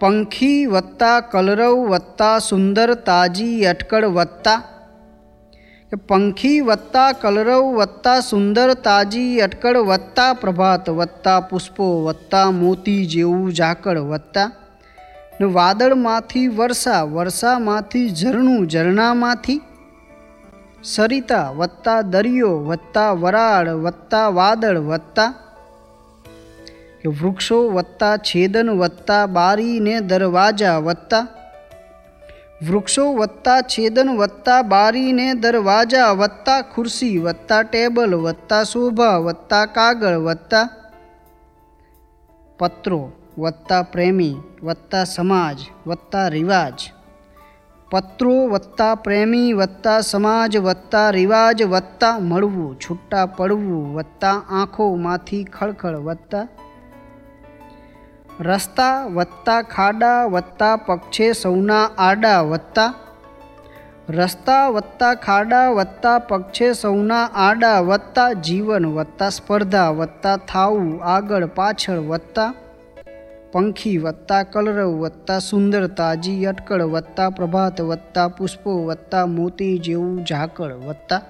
પંખી વત્તા કલરવ વત્તા સુંદર તાજી અટકળ વત્તા. કે પંખી વત્તા કલરવ વત્તા સુંદર તાજી અટકળ વત્તા પ્રભાત વત્તા પુષ્પો વત્તા મોતી જેવું ઝાકળ વત્તા. ને વાદળમાંથી વર્ષા, વર્ષામાંથી ઝરણું, ઝરણામાંથી સરિતા વત્તા દરિયો વત્તા વરાળ વત્તા વાદળ વત્તા. કે વૃક્ષો વત્તા, છેદન વત્તા, બારીને દરવાજા વત્તા. વૃક્ષો વત્તા, છેદન વત્તા, બારીને દરવાજા વત્તા, ખુરશી વત્તા, ટેબલ વત્તા, શોભા વત્તા, કાગળ વત્તા. પત્રો વત્તા પ્રેમી વત્તા સમાજ વત્તા રિવાજ. પત્રો વત્તા પ્રેમી વત્તા સમાજ વત્તા રિવાજ વત્તા મળવું, છૂટા પડવું વત્તા આંખોમાંથી ખળખળ વત્તા. રસ્તા વત્તા ખાડા વત્તા પક્ષે સૌના આડા વત્તા. રસ્તા વત્તા ખાડા વત્તા પક્ષે સૌના આડા વત્તા. જીવન વત્તા સ્પર્ધા વત્તા થાવું આગળ પાછળ વત્તા. પંખી વત્તા કલરવ વત્તા સુંદર તાજી અટકળ વત્તા પ્રભાત વત્તા પુષ્પો વત્તા મોતી જેવું ઝાકળ વત્તા.